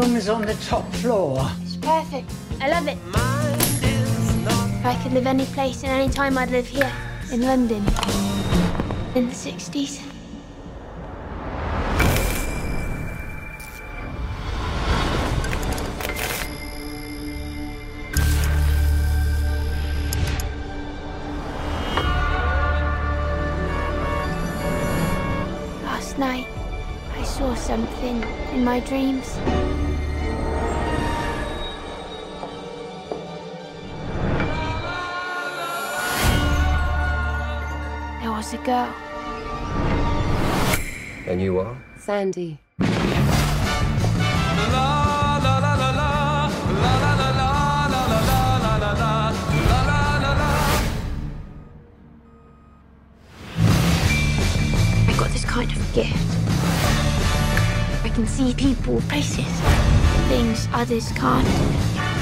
room is on the top floor. It's perfect. I love it. If I could live any place and any time, I'd live here in London in the 60s. Last night, I saw something in my dreams. Girl. And you are? Sandy. I got this kind of gift. I can see people, places, things others can't.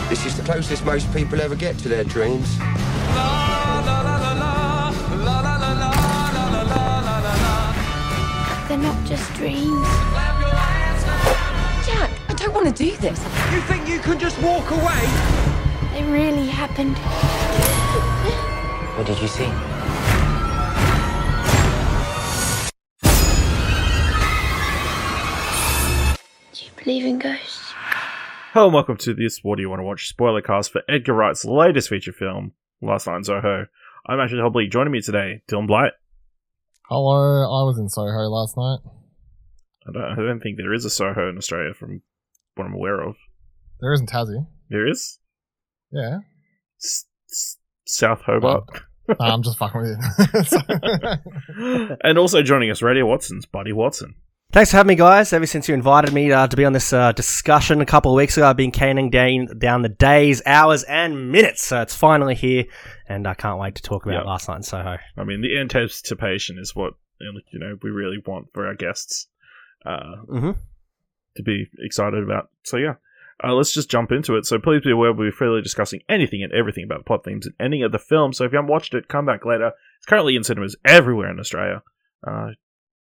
This is the closest most people ever get to their dreams. Just dreams. Jack, I don't want to do this. You think you can just walk away? They really happened. What did you see? Do you believe in ghosts? Hello and welcome to this What Do You Want to Watch spoiler cast for Edgar Wright's latest feature film, Last Night in Soho. I'm actually probably joining me today, Dylan Blight. Hello, I was in Soho last night. I don't, I don't think there is a Soho in Australia from what I'm aware of. There isn't Tassie. There is? Yeah. S- S- South Hobart. Nah, I'm just fucking with you. and also joining us, Radio Watson's Buddy Watson. Thanks for having me, guys. Ever since you invited me uh, to be on this uh, discussion a couple of weeks ago, I've been counting down, down the days, hours, and minutes. So it's finally here, and I can't wait to talk about Yep. last night in Soho. I mean, the anticipation is what you know we really want for our guests uh, hmm to be excited about. So yeah, uh, let's just jump into it. So please be aware we'll be freely discussing anything and everything about plot themes and ending of the film. So if you haven't watched it, come back later. It's currently in cinemas everywhere in Australia, uh,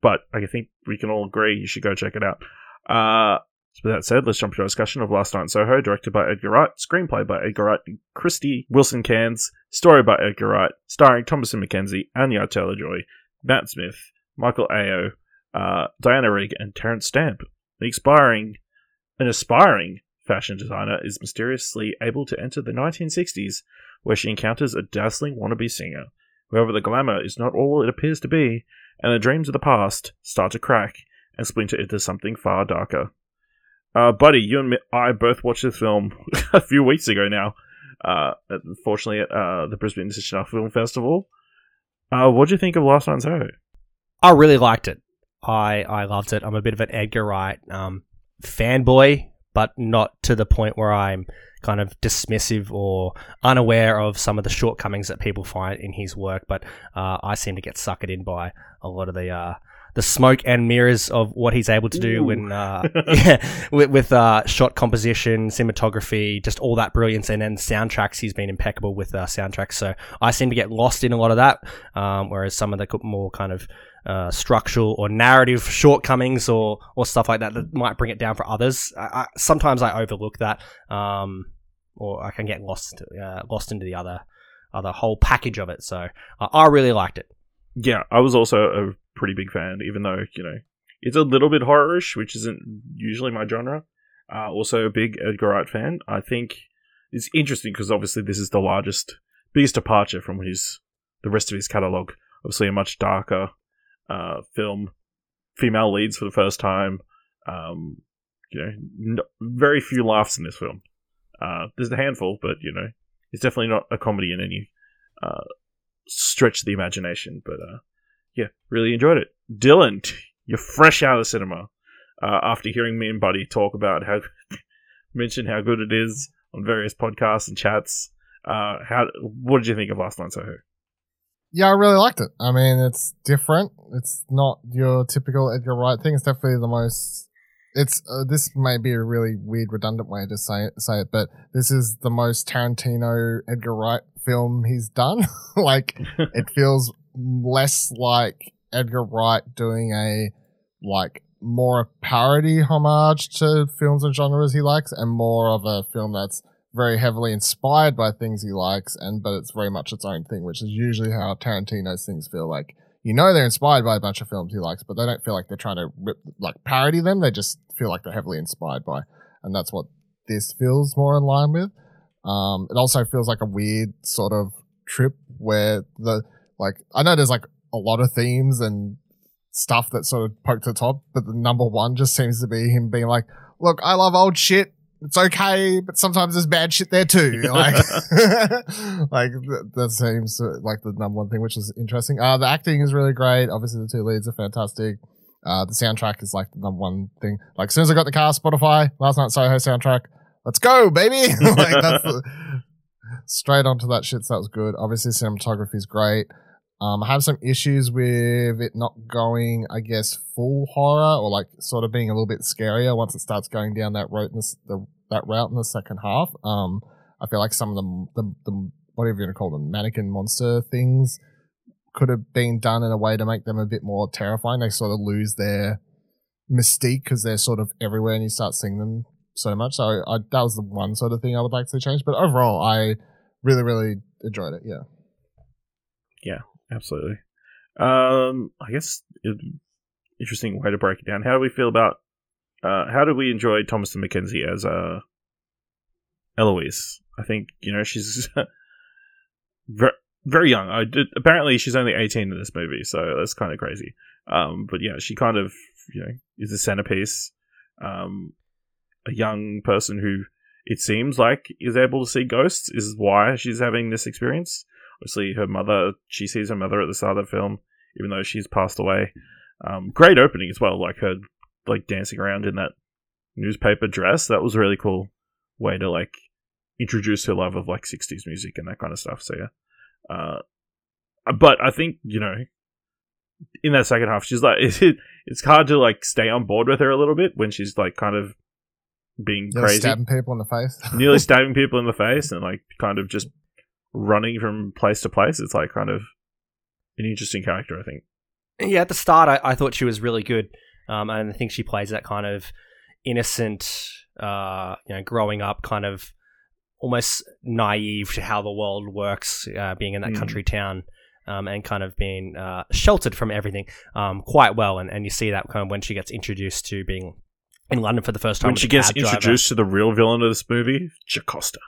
but I think we can all agree you should go check it out. Uh, so with that said, let's jump into our discussion of Last Night in Soho, directed by Edgar Wright, screenplay by Edgar Wright and Krysty Wilson Cairns, story by Edgar Wright, starring Thomasin McKenzie, Anya Taylor-Joy, Matt Smith, Michael Ajao, uh, Diana Rigg, and Terence Stamp. The expiring, an aspiring fashion designer is mysteriously able to enter the 1960s, where she encounters a dazzling wannabe singer. However, the glamour is not all it appears to be, and the dreams of the past start to crack and splinter into something far darker. Uh, buddy, you and I both watched this film a few weeks ago now. Uh, unfortunately, at uh, the Brisbane International Film Festival. Uh, what do you think of Last night's Soho? I really liked it. I I loved it. I'm a bit of an Edgar Wright um, fanboy, but not to the point where I'm kind of dismissive or unaware of some of the shortcomings that people find in his work. But uh, I seem to get suckered in by a lot of the uh, the smoke and mirrors of what he's able to do Ooh. when uh, yeah, with, with uh, shot composition, cinematography, just all that brilliance, and then soundtracks. He's been impeccable with uh, soundtracks. So I seem to get lost in a lot of that, um, whereas some of the more kind of uh, structural or narrative shortcomings or or stuff like that that might bring it down for others. I, I, sometimes I overlook that, um, or I can get lost uh, lost into the other other whole package of it. So uh, I really liked it. yeah, I was also a pretty big fan, even though, you know, it's a little bit horrorish, which isn't usually my genre. Uh, also a big Edgar Wright fan. I think it's interesting because obviously this is the largest, biggest departure from his, the rest of his catalogue. Obviously a much darker, uh, film. Female leads for the first time. Um, you know, n- very few laughs in this film. Uh, there's a handful, but, you know, it's definitely not a comedy in any, uh, stretch of the imagination, but uh, yeah, really enjoyed it. Dylan, you're fresh out of the cinema uh, after hearing me and Buddy talk about how mention how good it is on various podcasts and chats. Uh, how what did you think of Last Night in Soho? Yeah, I really liked it. I mean, it's different. It's not your typical Edgar Wright thing. It's definitely the most. It's uh, this may be a really weird, redundant way to say it, say it, but this is the most Tarantino Edgar Wright film he's done. like, it feels less like Edgar Wright doing a like more a parody homage to films and genres he likes, and more of a film that's very heavily inspired by things he likes, and but it's very much its own thing, which is usually how Tarantino's things feel like. You know they're inspired by a bunch of films he likes, but they don't feel like they're trying to rip, like parody them. They just feel like they're heavily inspired by, and that's what this feels more in line with. Um, it also feels like a weird sort of trip where the like I know there's like a lot of themes and stuff that sort of poke to the top, but the number one just seems to be him being like, "Look, I love old shit. It's okay, but sometimes there's bad shit there too." Like, like th- that seems uh, like the number one thing, which is interesting. Uh, the acting is really great. Obviously, the two leads are fantastic. Uh, the soundtrack is like the number one thing. Like, as soon as I got the car, Spotify, last night Soho soundtrack, let's go, baby! like, that's the, straight onto that shit. So that was good. Obviously, cinematography is great. Um, I have some issues with it not going, I guess, full horror or like sort of being a little bit scarier once it starts going down that the, the that route in the second half. Um, I feel like some of the, the, the whatever you're gonna call them, mannequin monster things could have been done in a way to make them a bit more terrifying. They sort of lose their mystique because they're sort of everywhere and you start seeing them so much. So I, that was the one sort of thing I would like to change. But overall, I really, really enjoyed it. Yeah. Yeah, absolutely. Um, I guess it, interesting way to break it down. How do we feel about? Uh, how do we enjoy Thomasin McKenzie as uh, Eloise? I think you know she's very very young. I did, apparently she's only eighteen in this movie, so that's kind of crazy. Um, but yeah, she kind of you know is the centerpiece. Um, a young person who it seems like is able to see ghosts is why she's having this experience. Obviously, her mother, she sees her mother at the start of the film, even though she's passed away. Um, great opening as well, like her like dancing around in that newspaper dress. That was a really cool way to like introduce her love of like 60s music and that kind of stuff. So yeah. Uh, but I think, you know, in that second half, she's like, it, it's hard to like stay on board with her a little bit when she's like kind of being Nearly crazy, stabbing people in the face. nearly stabbing people in the face and like kind of just running from place to place. It's like kind of an interesting character, I think. Yeah, at the start, I, I thought she was really good, um, and I think she plays that kind of innocent, uh, you know, growing up, kind of almost naive to how the world works, uh, being in that Mm. country town. Um, and kind of being uh, sheltered from everything um, quite well, and, and you see that kind of when she gets introduced to being in London for the first time. When she gets cab driver. introduced to the real villain of this movie, Jocasta.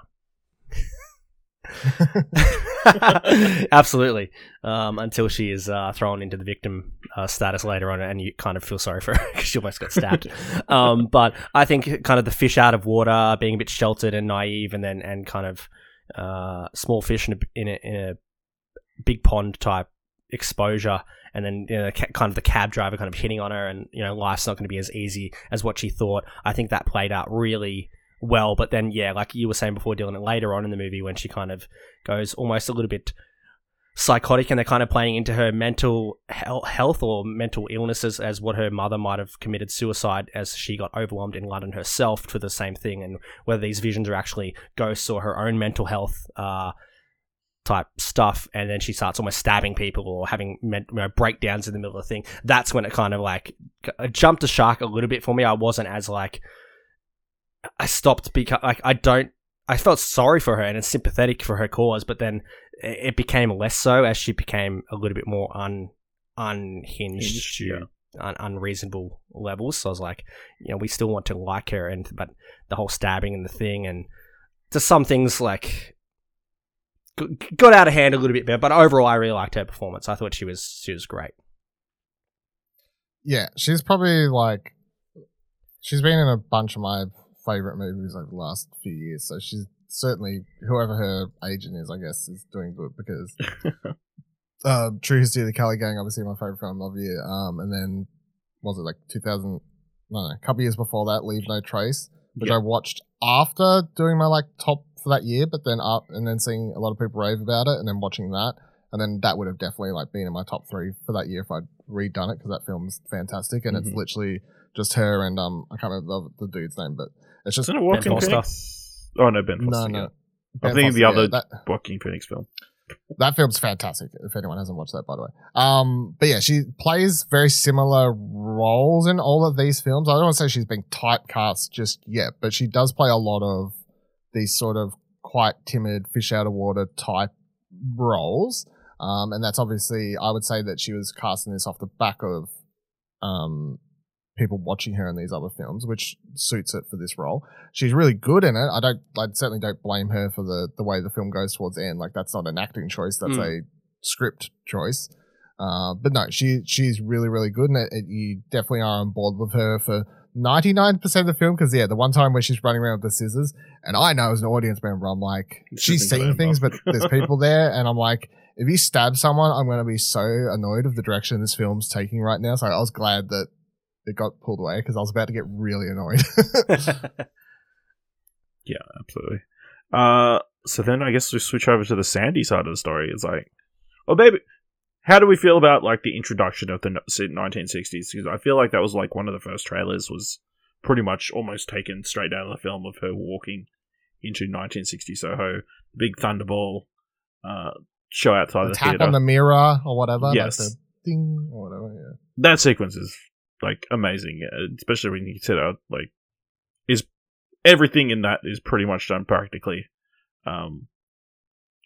Absolutely. Um, until she is uh, thrown into the victim uh, status later on, and you kind of feel sorry for her because she almost got stabbed. um, but I think kind of the fish out of water, being a bit sheltered and naive, and then and kind of uh, small fish in a, in a, in a big pond type exposure, and then you know, kind of the cab driver kind of hitting on her, and you know life's not going to be as easy as what she thought. I think that played out really well. But then, yeah, like you were saying before, Dylan, later on in the movie when she kind of goes almost a little bit psychotic and they're kind of playing into her mental health or mental illnesses as what her mother might have committed suicide as she got overwhelmed in London herself for the same thing and whether these visions are actually ghosts or her own mental health uh, type stuff and then she starts almost stabbing people or having you know, breakdowns in the middle of the thing that's when it kind of like jumped the shark a little bit for me i wasn't as like i stopped because like i don't I felt sorry for her and sympathetic for her cause, but then it became less so as she became a little bit more un unhinged yeah. un- unreasonable levels. So I was like, you know, we still want to like her, and but the whole stabbing and the thing, and just some things like got out of hand a little bit better. But overall, I really liked her performance. I thought she was she was great. yeah, she's probably like she's been in a bunch of my favorite movies over the last few years. So she's certainly whoever her agent is, I guess, is doing good because um, True History of the Kelly Gang, obviously my favorite film of the year. Um, and then was it like 2000? No, no, a couple years before that, Leave No Trace, which Yeah. I watched after doing my like top for that year, but then up and then seeing a lot of people rave about it, and then watching that, and then that would have definitely like been in my top three for that year if I'd redone it because that film's fantastic, and it's Mhm. literally just her and um I can't remember the, the dude's name, but it's just Isn't it Joaquin Foster. Phoenix? Oh no, Ben Foster. no. yeah. Ben I'm thinking Foster, the yeah, other that- Joaquin Phoenix film. that film's fantastic. If anyone hasn't watched that, by the way. Um, but yeah, she plays very similar roles in all of these films. I don't want to say she's been typecast just yet, but she does play a lot of these sort of quite timid, fish out of water type roles. Um, and that's obviously, I would say that she was casting this off the back of um, people watching her in these other films, which suits it for this role. She's really good in it. I don't, I certainly don't blame her for the the way the film goes towards the end. Like that's not an acting choice. That's Mm. a script choice. Uh, but no, she she's really really good, and it, it- you definitely are on board with her for. 99% of the film, because yeah, the one time where she's running around with the scissors, and I know as an audience member, I'm like, she's seeing things, but there's people there, and I'm like, if you stab someone, I'm going to be so annoyed of the direction this film's taking right now. So I was glad that it got pulled away because I was about to get really annoyed. Yeah, absolutely. Uh, so then I guess we switch over to the Sandy side of the story. It's like, oh baby, how do we feel about like the introduction of the 1960s? Because I feel like that was like one of the first trailers was pretty much almost taken straight out of the film of her walking into 1960 Soho, big thunderball uh, show outside the the, tap theater. on the mirror or whatever. Yes. Like the ding or whatever. Yeah. that sequence is like amazing, uh, especially when you consider like is everything in that is pretty much done practically, um,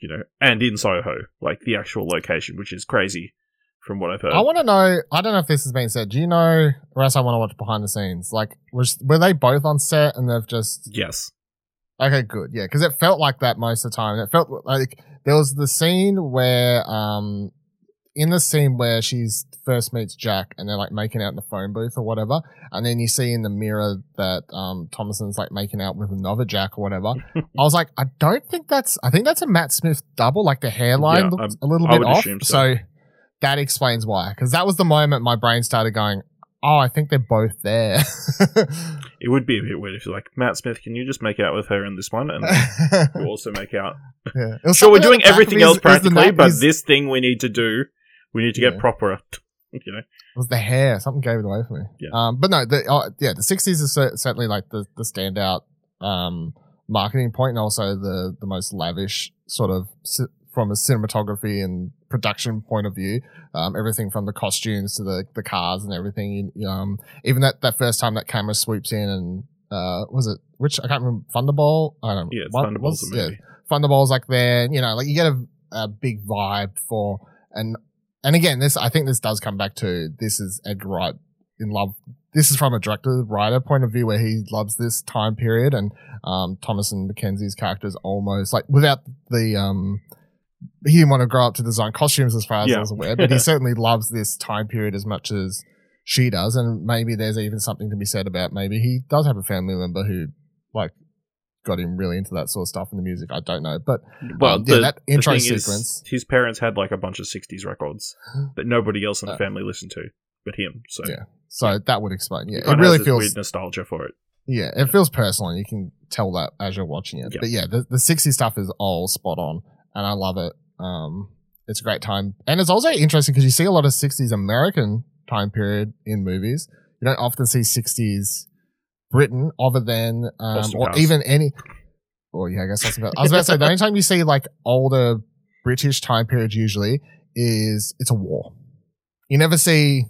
you know, and in Soho, like the actual location, which is crazy from what I've heard. I want to know. I don't know if this has been said. Do you know, or else I want to watch behind the scenes? Like, was were they both on set and they've just yes, Okay, good. Yeah, because it felt like that most of the time. It felt like there was the scene where, um, in the scene where she's first meets Jack and they're like making out in the phone booth or whatever, and then you see in the mirror that um Thomasin's like making out with another Jack or whatever. I was like, I don't think that's. I think that's a Matt Smith double. Like the hairline Yeah, looks I- a little I bit off. so. so that explains why. Because that was the moment my brain started going. Oh, I think they're both there. it would be a bit weird if you're like Matt Smith. Can you just make out with her in this one, and you also make out? Yeah. Sure, we're doing everything else it was the practically, but his- this thing we need to do, we need to get Yeah. proper. You know, It was the hair. Something gave it away for me. Yeah. Um, but no, the uh, yeah, the sixties is certainly like the the standout um marketing point, and also the the most lavish sort of from a cinematography and production point of view. Um, everything from the costumes to the the cars and everything. Um, even that that first time that camera swoops in and uh, was it which I can't remember Thunderball. I don't know. yeah, was- yeah. Thunderball's like there, you know, like you get a, a big vibe for and and again, this I think this does come back to this is Edgar Wright in love. This is from a director writer point of view where he loves this time period, and um, Thomasin McKenzie's characters almost like without the um. He didn't want to grow up to design costumes as far as Yeah. I was aware, but he certainly loves this time period as much as she does. And maybe there's even something to be said about maybe he does have a family member who like got him really into that sort of stuff in the music. I don't know, but Well, um, yeah, the, that intro sequence. his parents had like a bunch of '60s records that nobody else in the Uh, family listened to, but him. So Yeah. So that would explain. Yeah, it really feels. weird nostalgia for it. Yeah, it feels personal, and you can tell that as you're watching it. But yeah, the the 60 stuff is all spot on, and I love it. Um, it's a great time, and it's also interesting because you see a lot of 60s American time period in movies. You don't often see 60s Britain, other than um, or even any. Well, yeah, I guess that's about. I was about to say the only time you see like older British time period usually is it's a war. You never see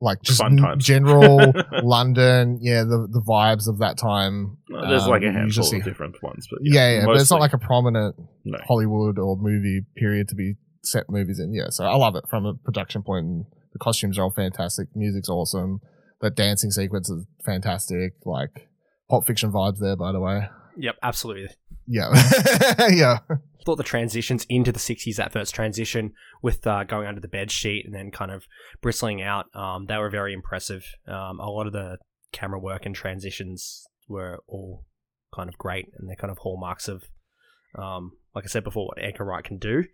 like just general London, yeah, the the vibes of that time. Uh, There's Um, like a you handful just of different ones, but Yeah, yeah, but it's not like a prominent no. Hollywood or movie period to be set movies in. Yeah, so I love it from a production point. And the costumes are all fantastic. Music's awesome. The dancing sequence is fantastic. Like Pulp Fiction vibes there, by the way. Yep, absolutely. Yeah, yeah. thought the transitions into the 60s, that first transition with uh, going under the bed sheet and then kind of bristling out, um, they were very impressive. Um, a lot of the camera work and transitions were all kind of great and they're kind of hallmarks of, um, like I said before, what Edgar Wright can do.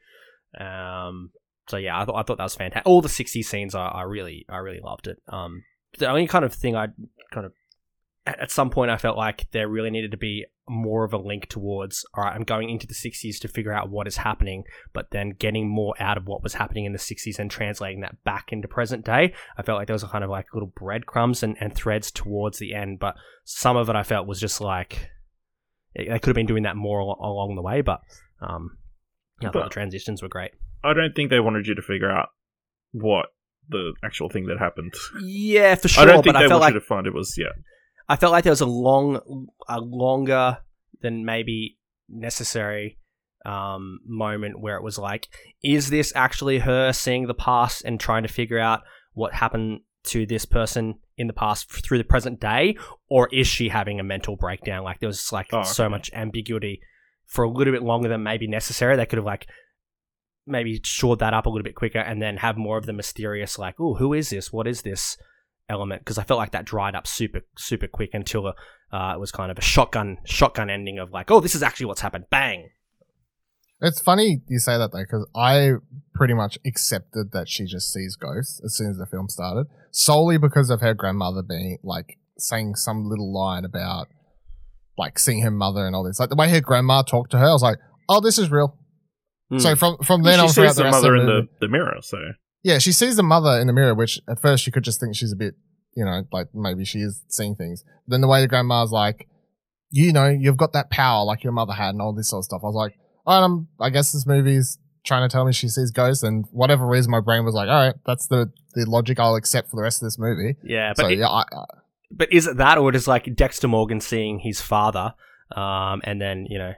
Um, so yeah, I thought I thought that was fantastic. All the 60s scenes, I, I really I really loved it. Um, the only kind of thing I kind of at some point I felt like there really needed to be more of a link towards all right I'm going into the 60s to figure out what is happening but then getting more out of what was happening in the 60s and translating that back into present day I felt like there was a kind of like little breadcrumbs and, and threads towards the end but some of it I felt was just like they could have been doing that more along the way but um I thought But- the transitions were great. I don't think they wanted you to figure out what the actual thing that happened. Yeah, for sure. I don't think they I felt wanted like to find it was yeah. I felt like there was a long, a longer than maybe necessary um, moment where it was like, is this actually her seeing the past and trying to figure out what happened to this person in the past through the present day, or is she having a mental breakdown? Like there was like Oh, so much ambiguity for a little bit longer than maybe necessary. They could have like maybe shored that up a little bit quicker and then have more of the mysterious like, oh, who is this? What is this? element because I felt like that dried up super super quick until uh, it was kind of a shotgun shotgun ending of like oh this is actually what's happened bang It's funny you say that though, because I pretty much accepted that she just sees ghosts as soon as the film started, solely because of her grandmother being like saying some little line about like seeing her mother and all this. Like the way her grandma talked to her, I was like, oh, this is real. Hmm. So from from then she on, sees the, mother in the the, mirror, so yeah, she sees the mother in the mirror, which at first you could just think she's a bit, you know, like maybe she is seeing things. Then the way the grandma's like, you know, you've got that power like your mother had and all this sort of stuff. I was like, all right, um, I guess this movie's trying to tell me she sees ghosts, and whatever reason my brain was like, all right, that's the the logic I'll accept for the rest of this movie. yeah but So it- yeah, I, I, but is it that or just like Dexter Morgan seeing his father um and then you know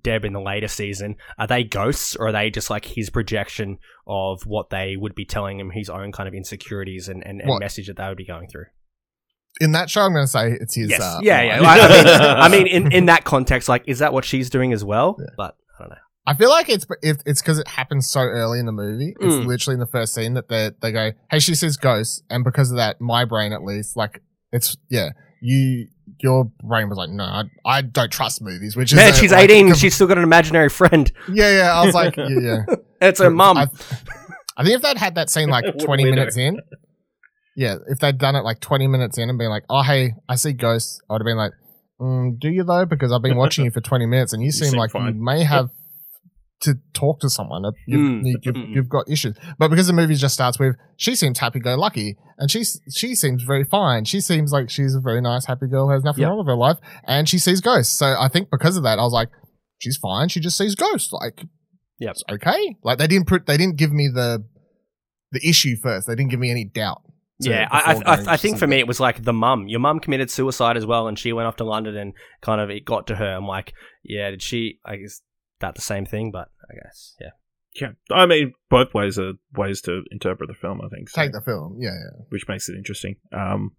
Deb in the later season are they ghosts or are they just like his projection of what they would be telling him his own kind of insecurities and, and, and message that they would be going through in that show, I'm going to say it's his. yes Uh, yeah yeah line. I, mean, I mean in, in that context like is that what she's doing as well Yeah. but I don't know I feel like it's it, it's because it happens so early in the movie. It's Mm. literally in the first scene that they they go, "Hey, she sees ghosts," and because of that, my brain at least, like it's yeah, you your brain was like, "No, I, I don't trust movies." Which is man a- she's like, 18 com- she's still got an imaginary friend yeah, yeah. I was like, yeah, yeah. it's her mum I, I think if they'd had that scene like 20 weirdo. minutes in, yeah, if they'd done it like 20 minutes in and been like, oh, hey, I see ghosts, I would have been like, mm, do you though? Because I've been watching you for 20 minutes and you, seem, seem like fine. you may have to talk to someone. You've, Mm, you- you've, you've got issues. But because the movie just starts with, she seems happy go lucky and she, she seems very fine. She seems like she's a very nice, happy girl, who has nothing Yep. wrong with her life. And she sees ghosts. So I think because of that, I was like, she's fine. She just sees ghosts. Like, Yep. it's okay. Like they didn't put, they didn't give me the, the issue first. They didn't give me any doubt. yeah, I, I, I, think for me it was like the mum. Your mum committed suicide as well, and she went off to London and kind of it got to her. I'm like, yeah, did she? I guess that the same thing, but I guess yeah. yeah. I mean, both ways are ways to interpret the film. I think so, take the film. Yeah, yeah. which makes it interesting. Um,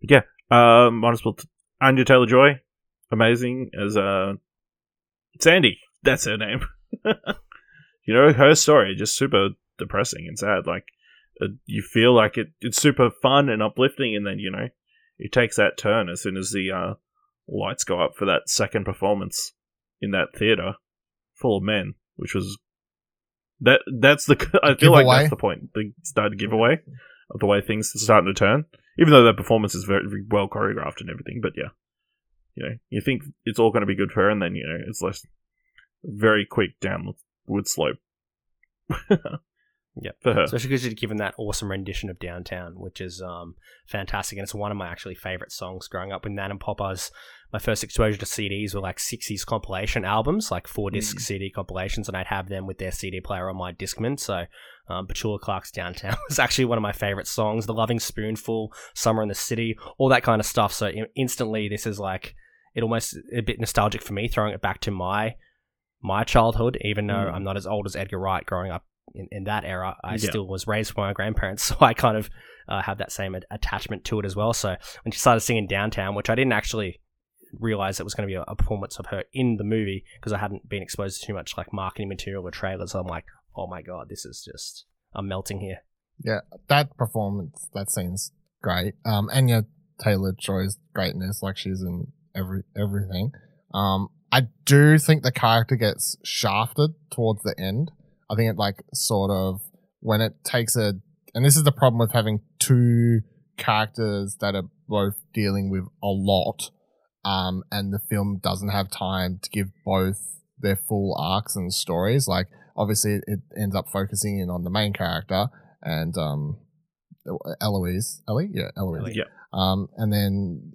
but yeah, um, might as well. T- Anya Taylor Joy, amazing as uh, Sandy. That's her name. you know, her story just super depressing and sad. Like uh, you feel like it, it's super fun and uplifting, and then you know it takes that turn as soon as the uh, lights go up for that second performance in that theater full of men, which was that. That's the. I feel like that's the point. The started giveaway of the way things are starting to turn. Even though that performance is very, very well choreographed and everything, but yeah, you know, you think it's all going to be good for her, and then you know it's less very quick downward slope. Yep. for her. Especially because you've given that awesome rendition of Downtown, which is um, fantastic. And it's one of my actually favorite songs growing up with Nan and Popeyes. My first exposure to CDs were like 60s compilation albums, like four disc CD compilations, and I'd have them with their CD player on my Discman. So, um, Petula Clark's Downtown was actually one of my favorite songs. The Lovin' Spoonful, Summer in the City, all that kind of stuff. So, in- instantly, this is like, it almost a bit nostalgic for me, throwing it back to my my childhood, even though Mm. I'm not as old as Edgar Wright growing up in, in that era, I Yeah. still was raised by my grandparents, so I kind of uh, have that same attachment to it as well. So when she started singing Downtown, which I didn't actually realize it was going to be a, a performance of her in the movie because I hadn't been exposed to too much like marketing material or trailers, so I'm like, oh my god, this is just I'm melting here. Yeah, that performance, that scene's great. Um, Anya Taylor Joy's greatness, like she's in every everything. Um, I do think the character gets shafted towards the end. I think it like sort of when it takes a, and this is the problem with having two characters that are both dealing with a lot, um, and the film doesn't have time to give both their full arcs and stories. Like obviously, it ends up focusing in on the main character and um, Eloise, Ellie, yeah, Eloise. Ellie. Yeah. Um, and then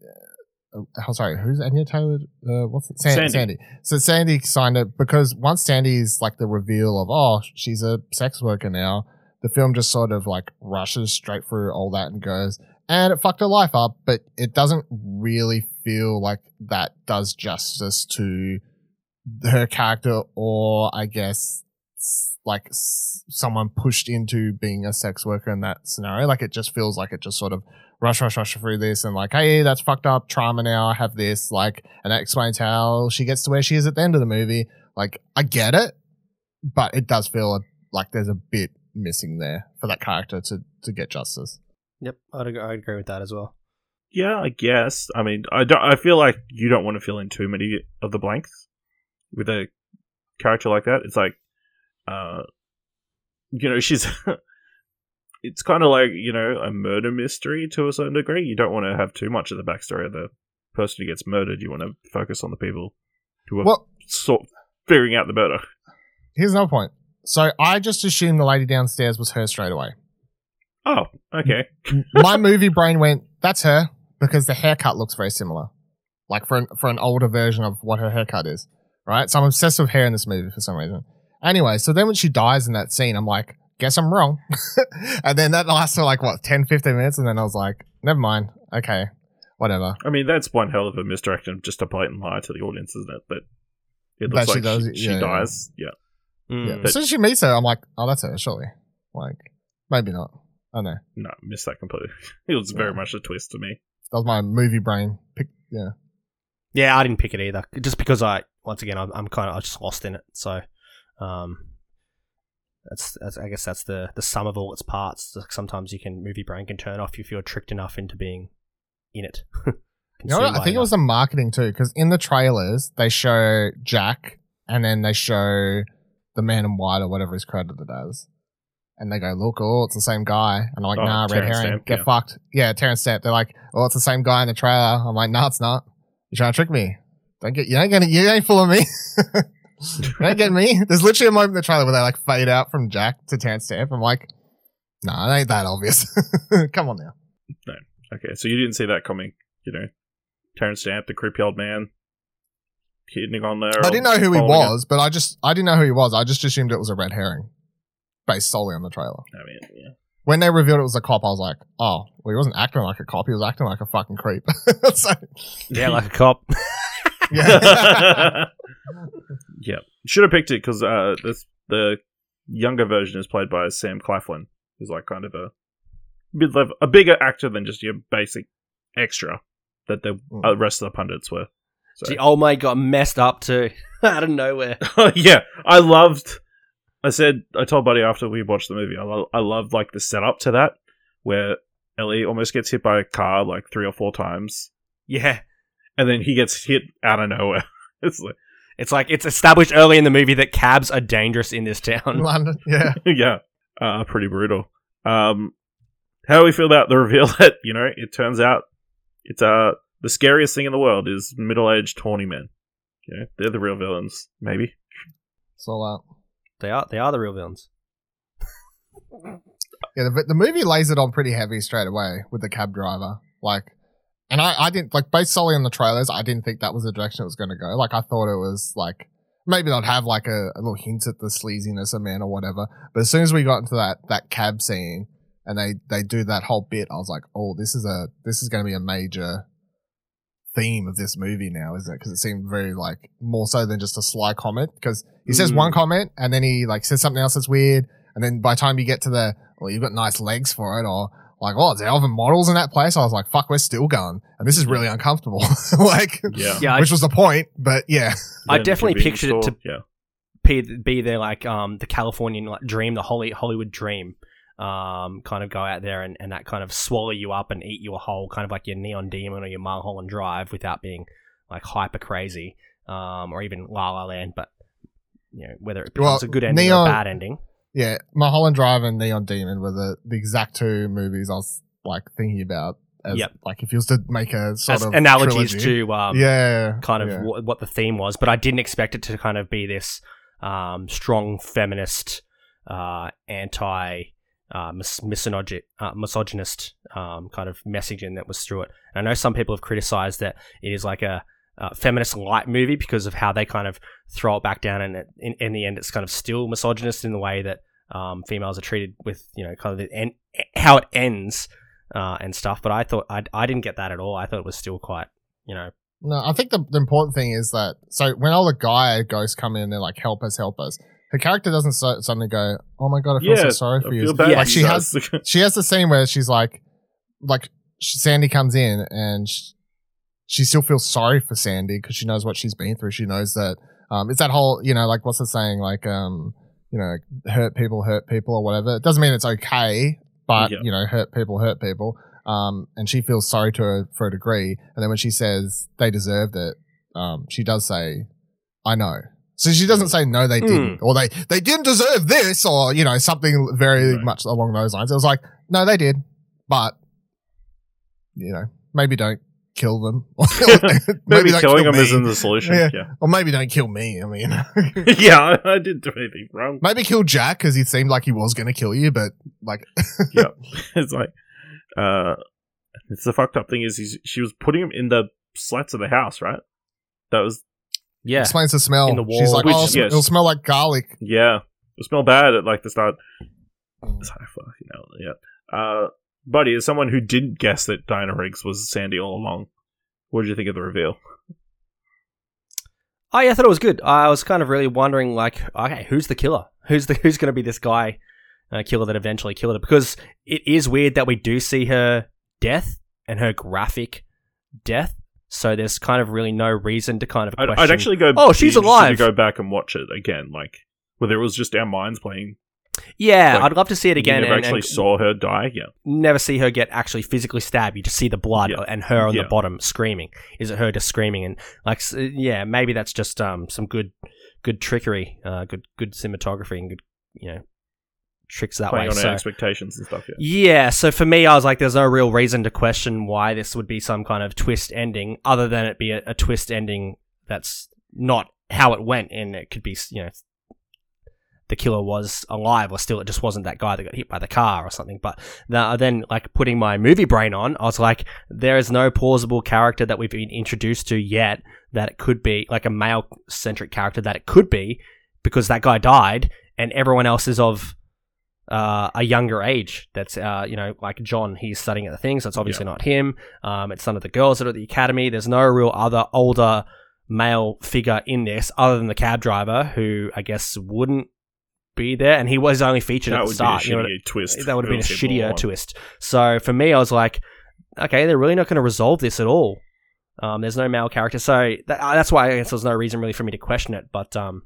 oh, sorry, who's Anya Taylor? Uh, what's it? San- Sandy. Sandy. So Sandy signed it because once Sandy's like the reveal of, oh, she's a sex worker now, the film just sort of like rushes straight through all that and goes, and it fucked her life up, but it doesn't really feel like that does justice to her character or I guess like s- someone pushed into being a sex worker in that scenario. Like it just feels like it just sort of rush, rush, rush through this and like, hey, that's fucked up trauma now. I have this, like, and that explains how she gets to where she is at the end of the movie. Like, I get it, but it does feel like there's a bit missing there for that character to to get justice. Yep, I'd, ag- I'd agree with that as well. Yeah, I guess. I mean, I don't. I feel like you don't want to fill in too many of the blanks with a character like that. It's like, uh, you know, she's. it's kind of like you know a murder mystery to a certain degree. You don't want to have too much of the backstory of the person who gets murdered. You want to focus on the people who are Well, sort figuring out the murder. here's another point. So I just assumed the lady downstairs was her straight away. Oh, okay. My movie brain went, "That's her," because the haircut looks very similar, like for an, for an older version of what her haircut is. Right. So I'm obsessed with hair in this movie for some reason. Anyway, so then when she dies in that scene, I'm like, guess I'm wrong. and then that lasts for like what 10, 15 minutes, and then I was like, never mind. Okay, whatever. I mean, that's one hell of a misdirection, just a blatant lie to the audience, isn't it? But it That looks she like does she, it, she yeah, yeah. dies. Yeah. Mm. Yeah. But- as soon as she meets her, I'm like, oh, that's her, surely. Like, maybe not. I don't know. No, missed that completely. It was very much a twist to me. That was my movie brain. Pick, yeah. Yeah, I didn't pick it either. Just because I, once again, I'm, I'm kind of I just lost in it. So, um, that's, that's I guess that's the the sum of all its parts. Like sometimes you can movie brain can turn off if you're tricked enough into being in it. You know what? I think it was the marketing too, because in the trailers they show Jack and then they show the man in white or whatever he's credited as. And they go, look, oh, it's the same guy. And I'm like, Oh, nah, red Terence herring. Stamp, Get yeah. fucked. Yeah, Terence Stamp. They're like, oh, it's the same guy in the trailer. I'm like, no, it's not. You're trying to trick me. Don't get, you ain't gonna, you ain't fooling me. you ain't getting me. There's literally a moment in the trailer where they like fade out from Jack to Terence Stamp. I'm like, nah, it ain't that obvious. Come on now. Okay, so you didn't see that coming, you know. Terence Stamp, the creepy old man, hitting on there. I didn't know who he following her. was, but I just I didn't know who he was. I just assumed it was a red herring, based solely on the trailer. I mean, yeah. When they revealed it was a cop, I was like, oh, well, he wasn't acting like a cop. He was acting like a fucking creep. so, yeah, like a cop. Yeah. yeah. Should have picked it because uh, this the younger version is played by Sam Claflin, who's like kind of a bit of a bigger actor than just your basic extra that the Mm. uh, rest of the pundits were. So. Gee, old mate got messed up too, out of nowhere. yeah, I loved. I said I told Buddy after we watched the movie. I, lo- I loved like the setup to that, where Ellie almost gets hit by a car like three or four times, Yeah, and then he gets hit out of nowhere. it's like, it's like it's established early in the movie that cabs are dangerous in this town. London. Yeah. yeah, uh, pretty brutal. Um, how do we feel about the reveal that you know it turns out it's uh the scariest thing in the world is middle-aged tawny men. You know, they're the real villains. Maybe. It's all out. They are they are the real villains. Yeah, the, the movie lays it on pretty heavy straight away with the cab driver. Like, and I, I didn't, like, based solely on the trailers, I didn't think that was the direction it was going to go. Like, I thought it was like, maybe they'd have like a, a little hint at the sleaziness of man or whatever. But as soon as we got into that, that cab scene and they, they do that whole bit, I was like, oh, this is a, this is going to be a major theme of this movie now, isn't it? Because it seemed very like more so than just a sly comment. Because he says Mm. one comment and then he like says something else that's weird, and then by the time you get to the, well, you've got nice legs for it, or like, oh, it's Alvin models in that place. I was like, fuck, we're still going, and this is really uncomfortable. like, Yeah. Yeah, which was the point, but yeah, I Then definitely convenience pictured it to yeah. be, be their like um the Californian like dream, the Holly, Hollywood dream. Um, kind of go out there and, and that kind of swallow you up and eat you whole, kind of like your Neon Demon or your Mulholland Drive, without being like hyper crazy, um, or even La La Land. But you know whether it becomes Well, a good ending or a bad ending. Yeah. Mulholland Drive and Neon Demon were the, the exact two movies I was like thinking about. As, Yep. Like if you was to make a sort As of analogies trilogy. to um, yeah, kind of yeah. wh- what the theme was, but I didn't expect it to kind of be this um, strong feminist, uh, anti uh, mis- misogyni- uh, misogynist um, kind of messaging that was through it. And I know some people have criticized that it is like a uh, feminist light movie because of how they kind of throw it back down, and it, in, in the end, it's kind of still misogynist in the way that um, females are treated with you know kind of the end, how it ends uh, and stuff. But I thought I, I didn't get that at all. I thought it was still quite you know No, I think the, the important thing is that so when all the guy ghosts come in, they're like, "Help us, help us." Her character doesn't so, suddenly go, "Oh my god, I feel yeah, so sorry for I you." feel bad Yeah, like for she you has, guys. she has the scene where she's like, like sh- Sandy comes in and sh she still feels sorry for Sandy because she knows what she's been through. She knows that um, it's that whole, you know, like what's the saying, like um, you know, hurt people, hurt people, or whatever. It doesn't mean it's okay, but Yeah. you know, hurt people, hurt people. Um, and she feels sorry to her for a degree. And then when she says they deserved it, um, she does say, "I know." So she doesn't say no, they didn't, or they they didn't deserve this, or you know, something very Right. much along those lines. It was like, no, they did, but you know, maybe don't kill them. Maybe, don't killing kill them me. isn't the solution. Yeah. Yeah, or maybe don't kill me. I mean, yeah, I, I didn't do anything wrong. maybe kill Jack because he seemed like he was going to kill you, but like, yeah, it's like, uh, it's the fucked up thing is he's, she was putting him in the slats of the house, right? That was yeah explains the smell. In the wall. She's like, Which- oh, yes. it'll smell like garlic. yeah, it smelled bad at like the start. It's like, fucking hell, yeah. Uh, buddy, as someone who didn't guess that Diana Riggs was Sandy all along, what did you think of the reveal? Oh yeah, I thought it was good. I was kind of really wondering, like, okay, who's the killer? Who's the who's going to be this guy uh, killer that eventually killed her? Because it is weird that we do see her death and her graphic death. So there's kind of really no reason to kind of I'd, question. I'd actually go. Oh, she's alive. To go back and watch it again, like whether it was just our minds playing. Yeah, like, I'd love to see it again you never and, actually and saw her die. Yeah, never see her get actually physically stabbed. You just see the blood Yeah. and her on Yeah. the bottom screaming. Is it her just screaming and like yeah, maybe that's just um some good good trickery, uh, good good cinematography and good you know tricks that playing way. on So expectations and stuff. Yeah, yeah, so for me, I was like, there's no real reason to question why this would be some kind of twist ending, other than it be a, a twist ending that's not how it went, and it could be, you know, the killer was alive, or still it just wasn't that guy that got hit by the car or something. But the, then, like putting my movie brain on, I was like, there is no plausible character that we've been introduced to yet that it could be like a male centric character that it could be because that guy died, and everyone else is of uh, a younger age. That's uh, you know, like John, he's studying at the thing, so it's obviously not him. Um, it's none of the girls that are at the academy. There's no real other older male figure in this other than the cab driver, who I guess wouldn't be there, and he was only featured that at the would start. be you a know, twist. that would have been a It was Civil shittier twist. So for me, I was like, okay, they're really not going to resolve this at all. Um, there's no male character, so that, uh, that's why I guess there's no reason really for me to question it. But um,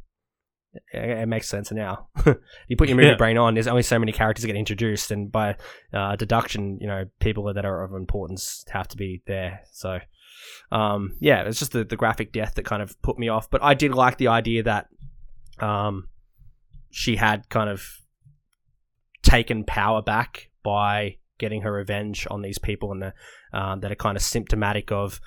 it, it makes sense now. you put your movie Yeah. brain on. There's only so many characters that get introduced, and by uh, deduction, you know, people that are of importance have to be there. So. Um, yeah, it's just the, the graphic death that kind of put me off. But I did like the idea that um, she had kind of taken power back by getting her revenge on these people and the, um, that are kind of symptomatic of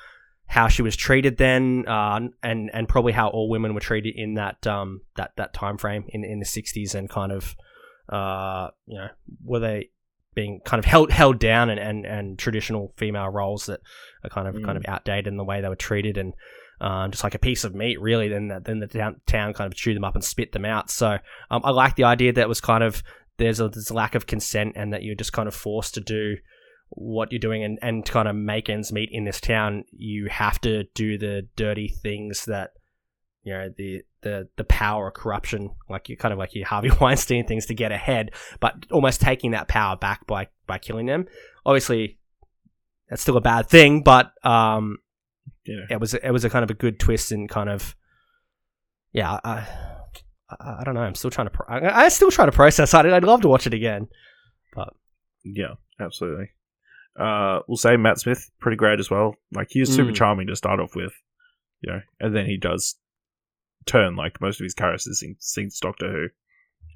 how she was treated then uh, and and probably how all women were treated in that um, that that time frame in in the 60s and kind of uh, you know were they being kind of held held down and, and, and traditional female roles that are kind of Mm. kind of outdated in the way they were treated and um, just like a piece of meat really then the, then the town, town kind of chewed them up and spit them out. So um, I like the idea that was kind of there's a a lack of consent and that you're just kind of forced to do what you're doing and, and kind of make ends meet in this town. You have to do the dirty things that you know the the the power of corruption like you kind of like your Harvey Weinstein things to get ahead but almost taking that power back by by killing them. Obviously that's still a bad thing but um Yeah. it was it was a kind of a good twist and kind of yeah I, I, I don't know I'm still trying to pro- I, I still try to process it I'd love to watch it again but Yeah, absolutely. Uh, we'll say Matt Smith pretty great as well. Like he was super Mm. charming to start off with, you know, and then he does turn like most of his characters in since Doctor Who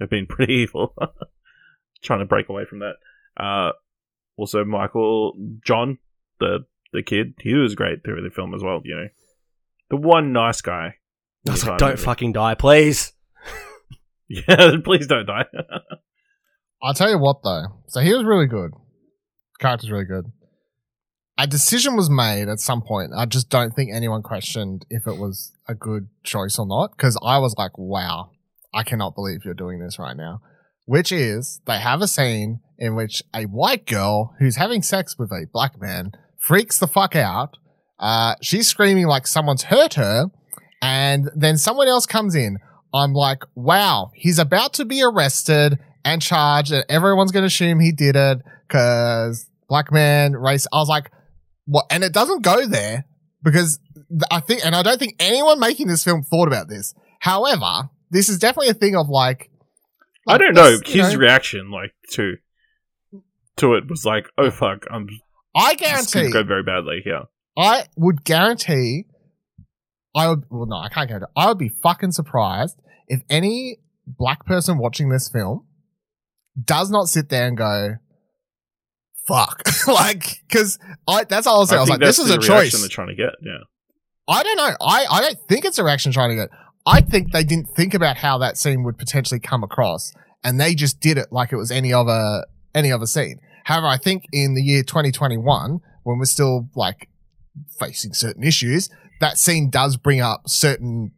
have been pretty evil, trying to break away from that. Uh, also Michael Ajao, the the kid, he was great through the film as well. You know, the one nice guy. I was like don't movie. fucking die please Yeah, please don't die. I'll tell you what though. So he was really good. Character's really good. A decision was made at some point. I just don't think anyone questioned if it was a good choice or not. Because I was like, wow, I cannot believe you're doing this right now. Which is, they have a scene in which a white girl who's having sex with a black man freaks the fuck out. Uh, she's screaming like someone's hurt her. And then someone else comes in. I'm like, wow, he's about to be arrested and charged, and everyone's going to assume he did it because black man race. I was like, what? And it doesn't go there because I think, and I don't think anyone making this film thought about this. However, this is definitely a thing of like, I don't know. His know, reaction, like to to it, was like, "Oh fuck, I'm I guarantee, go very badly." Yeah, I would guarantee, I would. Well, no, I can't guarantee. I would be fucking surprised if any black person watching this film does not sit there and go, "Fuck," like because I. That's all I was saying. I, was like, "This is a choice." they're trying to get. Yeah, I don't know. I, I don't think it's a reaction trying to get. I think they didn't think about how that scene would potentially come across, and they just did it like it was any other any other scene. However, I think in the year 2021, when we're still like facing certain issues, that scene does bring up certain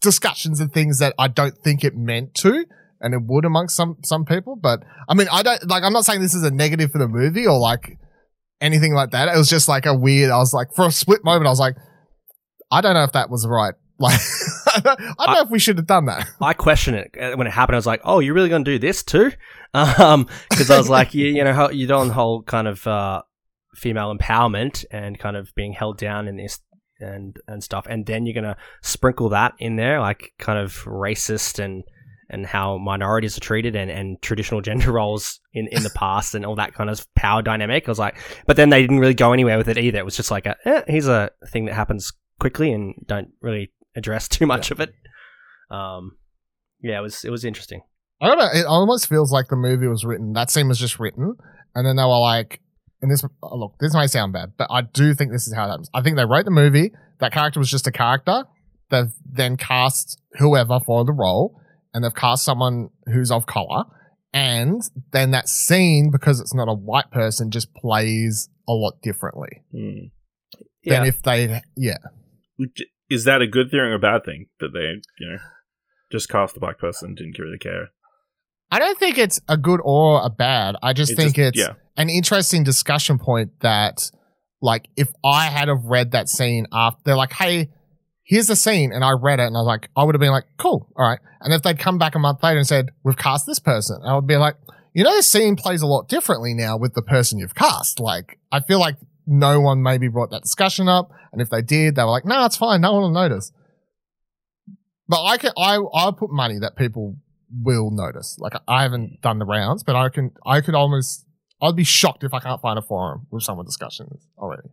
discussions and things that I don't think it meant to, and it would amongst some some people. But I mean, I don't like. I'm not saying this is a negative for the movie or like anything like that. It was just like a weird. I was like, for a split moment, I was like, I don't know if that was right. Like, I don't I know if we should have done that. I question it Uh, when it happened. I was like, "Oh, you're really going to do this too?" Um, because I was like, "You, you know, you're on the whole kind of uh, female empowerment and kind of being held down in this and and stuff, and then you're going to sprinkle that in there, like kind of racist and and how minorities are treated and, and traditional gender roles in, in the past and all that kind of power dynamic. I was like, but then they didn't really go anywhere with it either. It was just like, a, eh, here's a thing that happens quickly and don't really address too much of it. Um, yeah, it was it was interesting. I don't know. It almost feels like the movie was written. That scene was just written, and then they were like, and this oh, look, this may sound bad, but I do think this is how it happens. I think they wrote the movie. That character was just a character. They've then cast whoever for the role, and they've cast someone who's of color, and then that scene because it's not a white person just plays a lot differently Hmm. Yeah, than if they yeah. Is that a good thing or a bad thing that they, you know, just cast a black person didn't really care? I don't think it's a good or a bad. I just It think just- it's yeah. an interesting discussion point that, like, if I had have read that scene after, they're like, hey, here's the scene, and I read it, and I was like, I would have been like, cool, all right. And if they'd come back a month later and said, we've cast this person, I would be like, you know, the scene plays a lot differently now with the person you've cast. Like, I feel like no one maybe brought that discussion up, and if they did, they were like, no, it's fine, no one will notice. But I can, I, I'll put money that people will notice. Like I haven't done the rounds, but I can, I could almost, I'd be shocked if I can't find a forum with someone discussing this already.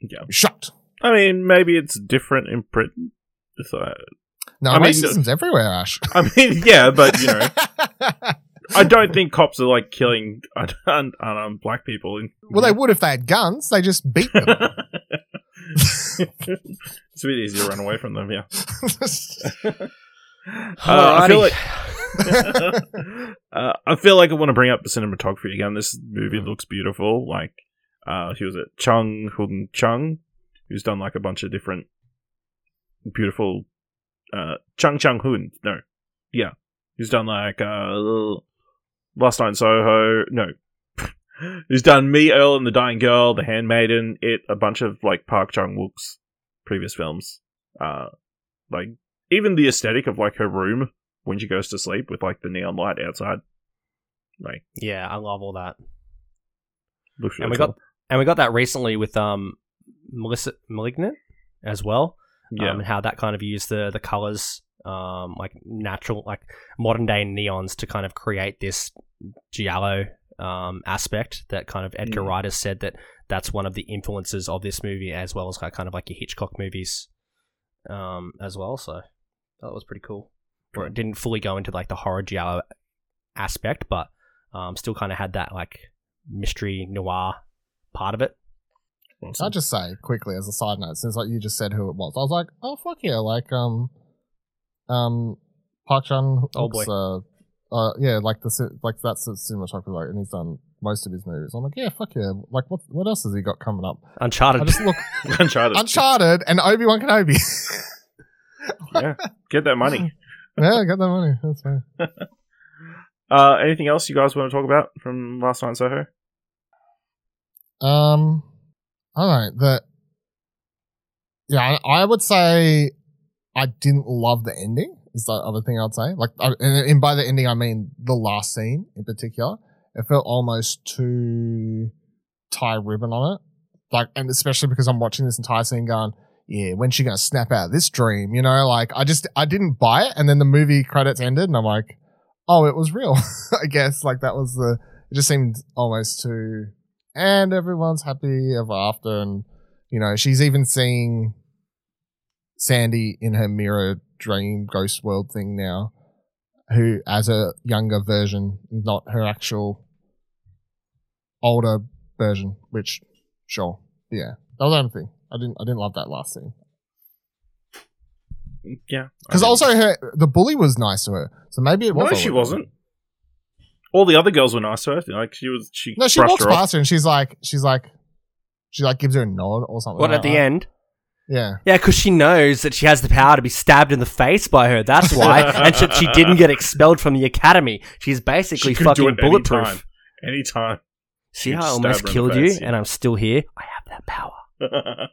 Yeah. Shocked. I mean, maybe it's different in Britain. It's, uh, No, I mean, racism's everywhere, Ash. I mean, yeah, but you know, I don't think cops are like killing un- un- un- black people. In- well, they would if they had guns. They just beat them. it's a bit easier to run away from them. Yeah. Uh, I feel like uh, I feel like I want to bring up the cinematography again. This movie looks beautiful. Like, uh, he was at Chung Hung Chung, who's done like a bunch of different beautiful uh, Chung Chung Hun. No, yeah, who's done like uh, Last Night in Soho. No, who's done Me, Earl and the Dying Girl, The Handmaiden, It, a bunch of like Park Chan-wook's previous films. Uh, like even the aesthetic of like her room when she goes to sleep with like the neon light outside, like yeah, I love all that. really and we cool. got and we got that recently with um Melissa Malignant as well. yeah. um, and how that kind of used the the colors, um, like natural, like modern day neons to kind of create this giallo um, aspect that kind of Edgar Mm. Wright has said that that's one of the influences of this movie as well as like kind of like your Hitchcock movies um, as well. So that was pretty cool. Where it didn't fully go into like the horror giallo aspect, but um, still kind of had that like mystery noir part of it. Awesome. I'll just say quickly as a side note, since like you just said who it was, I was like, oh fuck yeah, like um, um, Park Chan Oh, boy. uh, uh, yeah, like the like that's the cinematographer, like, and he's done most of his movies. I'm like, yeah, fuck yeah. Like, what what else has he got coming up? Uncharted. I just look Uncharted. Uncharted and Obi Wan Kenobi. yeah, get that money. yeah, get that money. That's fine. Uh, anything else you guys want to talk about from last night in Soho? Um, all right. the. Yeah, I, I would say I didn't love the ending. Is the other thing I'd say. Like, I, and, by the ending, I mean the last scene in particular. It felt almost too tie ribbon on it. Like, and especially because I'm watching this entire scene going, yeah, when's she gonna snap out of this dream? You know, like I just I didn't buy it, and then the movie credits ended, and I'm like, oh, it was real. I guess like that was the. It just seemed almost too, and everyone's happy ever after, and you know she's even seeing Sandy in her mirror dream ghost world thing now, who as a younger version, not her actual older version. Which, sure, yeah, that was the only thing. I didn't I didn't love that last scene. Yeah, Because also her the bully was nice to her, so maybe it was. no, she wasn't. All the other girls were nice to her. Like she was, she No, she walks her off. past her and she's like, she's like, she like gives her a nod or something. what like at the that. end? Yeah, Yeah, because she knows that she has the power to be stabbed in the face by her. That's why, and she, she didn't get expelled from the academy. She's basically She could do fucking it bulletproof. anytime. Anytime. See how I almost her in killed face, you, yeah. and I'm still here. I have that power.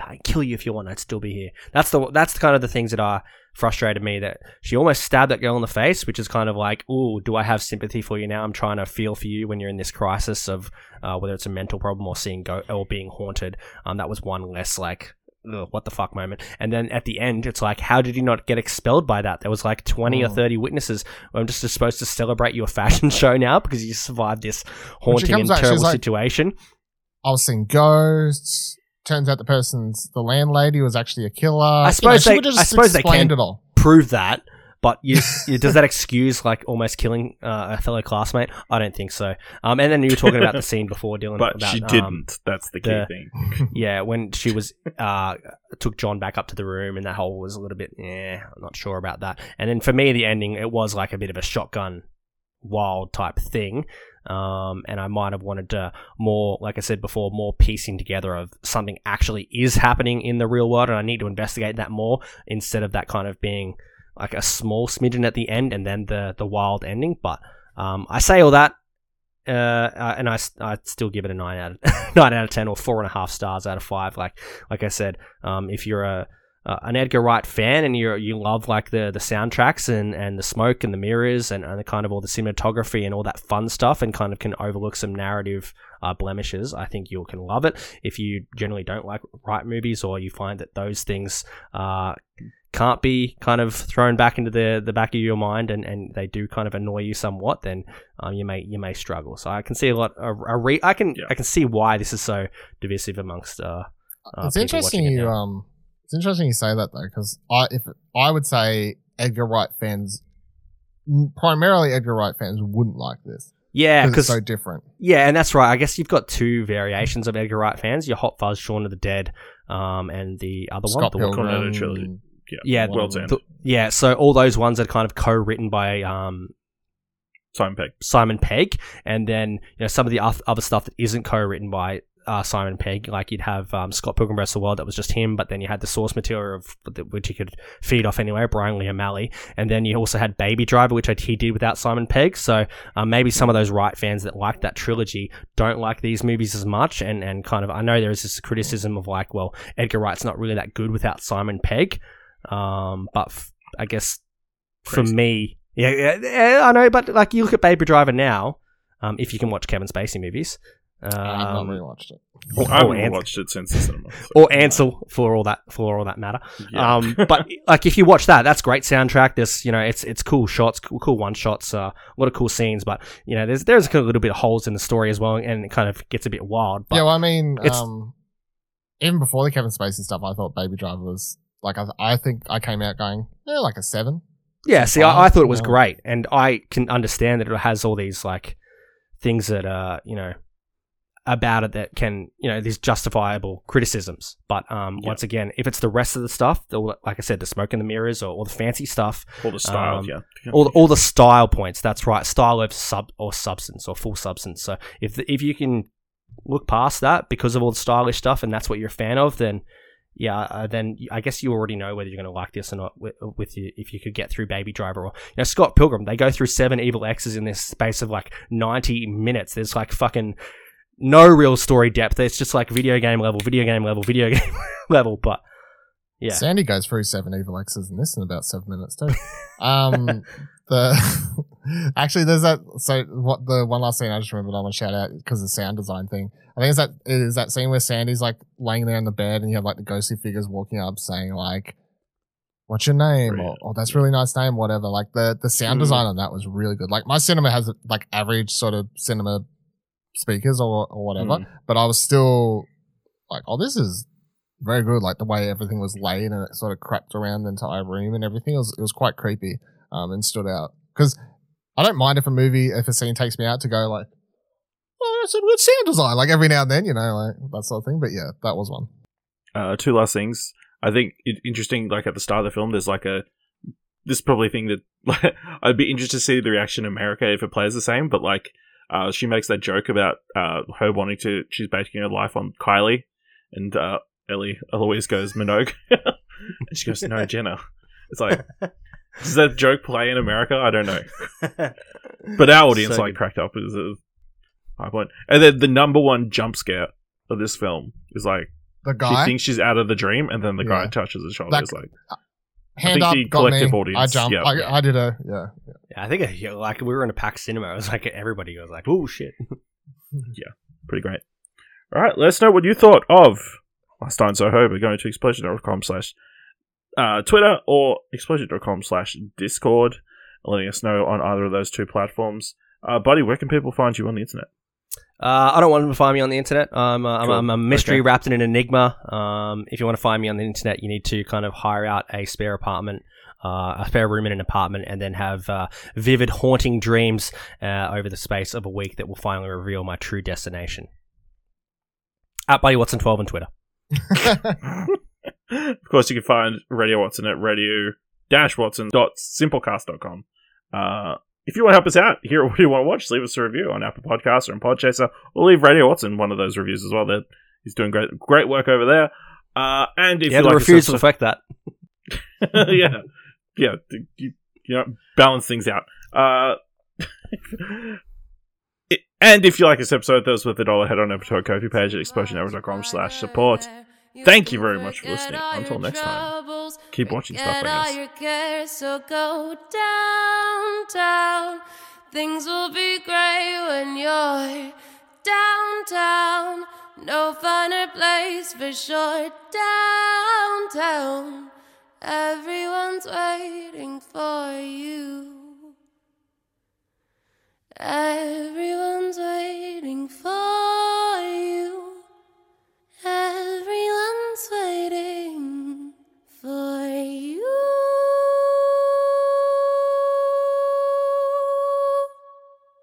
I can kill you if you want. I'd still be here. That's the that's the kind of the things that are frustrated me. That she almost stabbed that girl in the face, which is kind of like, ooh, do I have sympathy for you now? I'm trying to feel for you when you're in this crisis of uh, whether it's a mental problem or seeing go or being haunted. Um, that was one less like. Ugh, what the fuck moment and then at the end it's like how did you not get expelled by that there was like 20 or Mm. 30 witnesses i'm just supposed to celebrate your fashion show now because you survived this haunting and out, terrible like- situation I was seeing ghosts. Turns out the person's the landlady was actually a killer. I suppose they- I suppose they can- it all. prove that. But you, does that excuse like almost killing uh, a fellow classmate? I don't think so. Um, and then you were talking about the scene before, Dylan. but about, she um, didn't. That's the key the- thing. yeah, when she was uh, took John back up to the room, and that whole was a little bit. Yeah, I'm not sure about that. And then for me, the ending it was like a bit of a shotgun wild type thing. Um, and I might have wanted to more, like I said before, more piecing together of something actually is happening in the real world, and I need to investigate that more instead of that kind of being like a small smidgen at the end and then the the wild ending. But um, I say all that, uh, uh, and I I still give it a nine out of nine out of ten or four and a half stars out of five. Like like I said, um, if you're a uh, an Edgar Wright fan and you you love like the the soundtracks and, and the smoke and the mirrors and, and the kind of all the cinematography and all that fun stuff and kind of can overlook some narrative uh, blemishes, I think you can love it. If you generally don't like Wright movies or you find that those things uh, can't be kind of thrown back into the, the back of your mind and, and they do kind of annoy you somewhat, then um, you may you may struggle. So I can see a lot. A, a re- I can Yeah. I can see why this is so divisive amongst. Uh, uh, it's interesting watching it you now. um. It's interesting you say that though, because I if I would say Edgar Wright fans, primarily Edgar Wright fans, wouldn't like this yeah, because because it's so different. Yeah, and that's right. I guess you've got two variations of Edgar Wright fans: your Hot Fuzz, Shaun of the Dead, um, and the other Scott one, the Pilgrim, Cornetto trilogy. Yeah, Yeah, World's the- End. The- yeah. So all those ones are kind of co-written by um, Simon Pegg. Simon Pegg, and then you know some of the other stuff that isn't co-written by uh, Simon Pegg, like you'd have um, Scott Pilgrim vs. the World, that was just him, but then you had the source material of which you could feed off anyway, Brian Lee O'Malley, and then you also had Baby Driver, which he did without Simon Pegg. So um, maybe some of those Wright fans that like that trilogy don't like these movies as much, and and kind of I know there is this criticism of like, well, Edgar Wright's not really that good without Simon Pegg, um, but f- I guess for me, yeah, yeah, yeah, I know, but like you look at Baby Driver now, um, if you can watch Kevin Spacey movies, I've not um, really watched it. or, I haven't Ans- watched it since the cinema. so- or Ansel for all that for all that matter. Yeah. Um, but like if you watch that, that's great soundtrack. There's you know it's it's cool shots, cool, cool one shots, uh, a lot of cool scenes. But you know there's there's a little bit of holes in the story as well, and it kind of gets a bit wild. But yeah, well, I mean, it's- um, even before the Kevin Spacey stuff, I thought Baby Driver was like I, I think I came out going yeah, like a seven. Yeah, see, I, I thought it was Yeah. great, and I can understand that it has all these like things that uh you know about it that can, you know, there's justifiable criticisms. But um, Yeah. once again, if it's the rest of the stuff, the, like I said, the smoke and the mirrors or, or the fancy stuff, All the styles, Um, yeah. all, all the style points. That's right, style of sub or substance or full substance. So if if you can look past that because of all the stylish stuff and that's what you're a fan of, then yeah, uh, then I guess you already know whether you're going to like this or not with, with you if you could get through Baby Driver or you know Scott Pilgrim. They go through seven evil X's in this space of like 90 minutes. There's like fucking no real story depth. It's just like video game level, video game level, video game level. But yeah, Sandy goes through seven evil X's in this in about seven minutes too. Um, the actually there's that. So what the one last scene I just remembered I want to shout out because of the sound design thing. I think it's that it is that scene where Sandy's like laying there in the bed and you have like the ghostly figures walking up saying like, "What's your name?" or "Oh, that's really nice name." Whatever. Like the the sound Mm. design on that was really good. Like my cinema has like average sort of cinema speakers or or whatever, Mm. but I was still like, "Oh, this is." Very good, like the way everything was laid and it sort of crept around the entire room and everything. It was, it was quite creepy um, and stood out. Because I don't mind if a movie, if a scene takes me out to go like, oh, that's a good sound design, like every now and then, you know, like that sort of thing. But yeah, that was one. uh, two last things. I think it interesting. Like at the start of the film, there's like a this is probably a thing that like, I'd be interested to see the reaction in America if it plays the same. But like, uh, she makes that joke about uh, her wanting to. She's basing her life on Kylie, and uh, Ellie Eloise goes Minogue, and she goes no Jenner. It's like. Does that joke play in America? I don't know, but our audience So like cracked up is a high point. And then the number one jump scare of this film is like The guy she thinks she's out of the dream, and then the guy touches her shoulder. That- It's like, hand I up, think the got me. audience, I jumped. yeah. I, I did a, yeah. Yeah, I think like we were in a packed cinema. It was like everybody was like, "Oh shit!" Yeah, pretty great. All right, let us know what you thought of Last Night in Soho by going to explosion.com slash uh, Twitter or explosion.com slash Discord, letting us know on either of those two platforms. Uh, buddy, where can people find you on the internet? Uh, I don't want them to find me on the internet. I'm, uh, I'm, Cool. I'm a mystery Okay. wrapped in an enigma. Um, if you want to find me on the internet, you need to kind of hire out a spare apartment, uh, a spare room in an apartment, and then have uh, vivid, haunting dreams uh, over the space of a week that will finally reveal my true destination. At Buddy Watson 12 on Twitter. of course, you can find Radio Watson at radio-watson.simplecast.com. If you want to help us out, hear what you want to watch, leave us a review on Apple Podcasts or on Podchaser, or leave Radio Watson one of those reviews as well. That he's doing great, great work over there. Uh, and if yeah, you the like will this affect that. yeah, yeah, you, you know, balance things out. Uh, it- and if you like this episode, those with a dollar, head on over to our Ko-fi page at explosionhour.com slash support. Thank you very much for listening. Until next time, keep watching stuff, I Get all your cares, so go downtown. Things will be great when you're downtown. No finer place for sure. Downtown. Everyone's waiting for you. Everyone's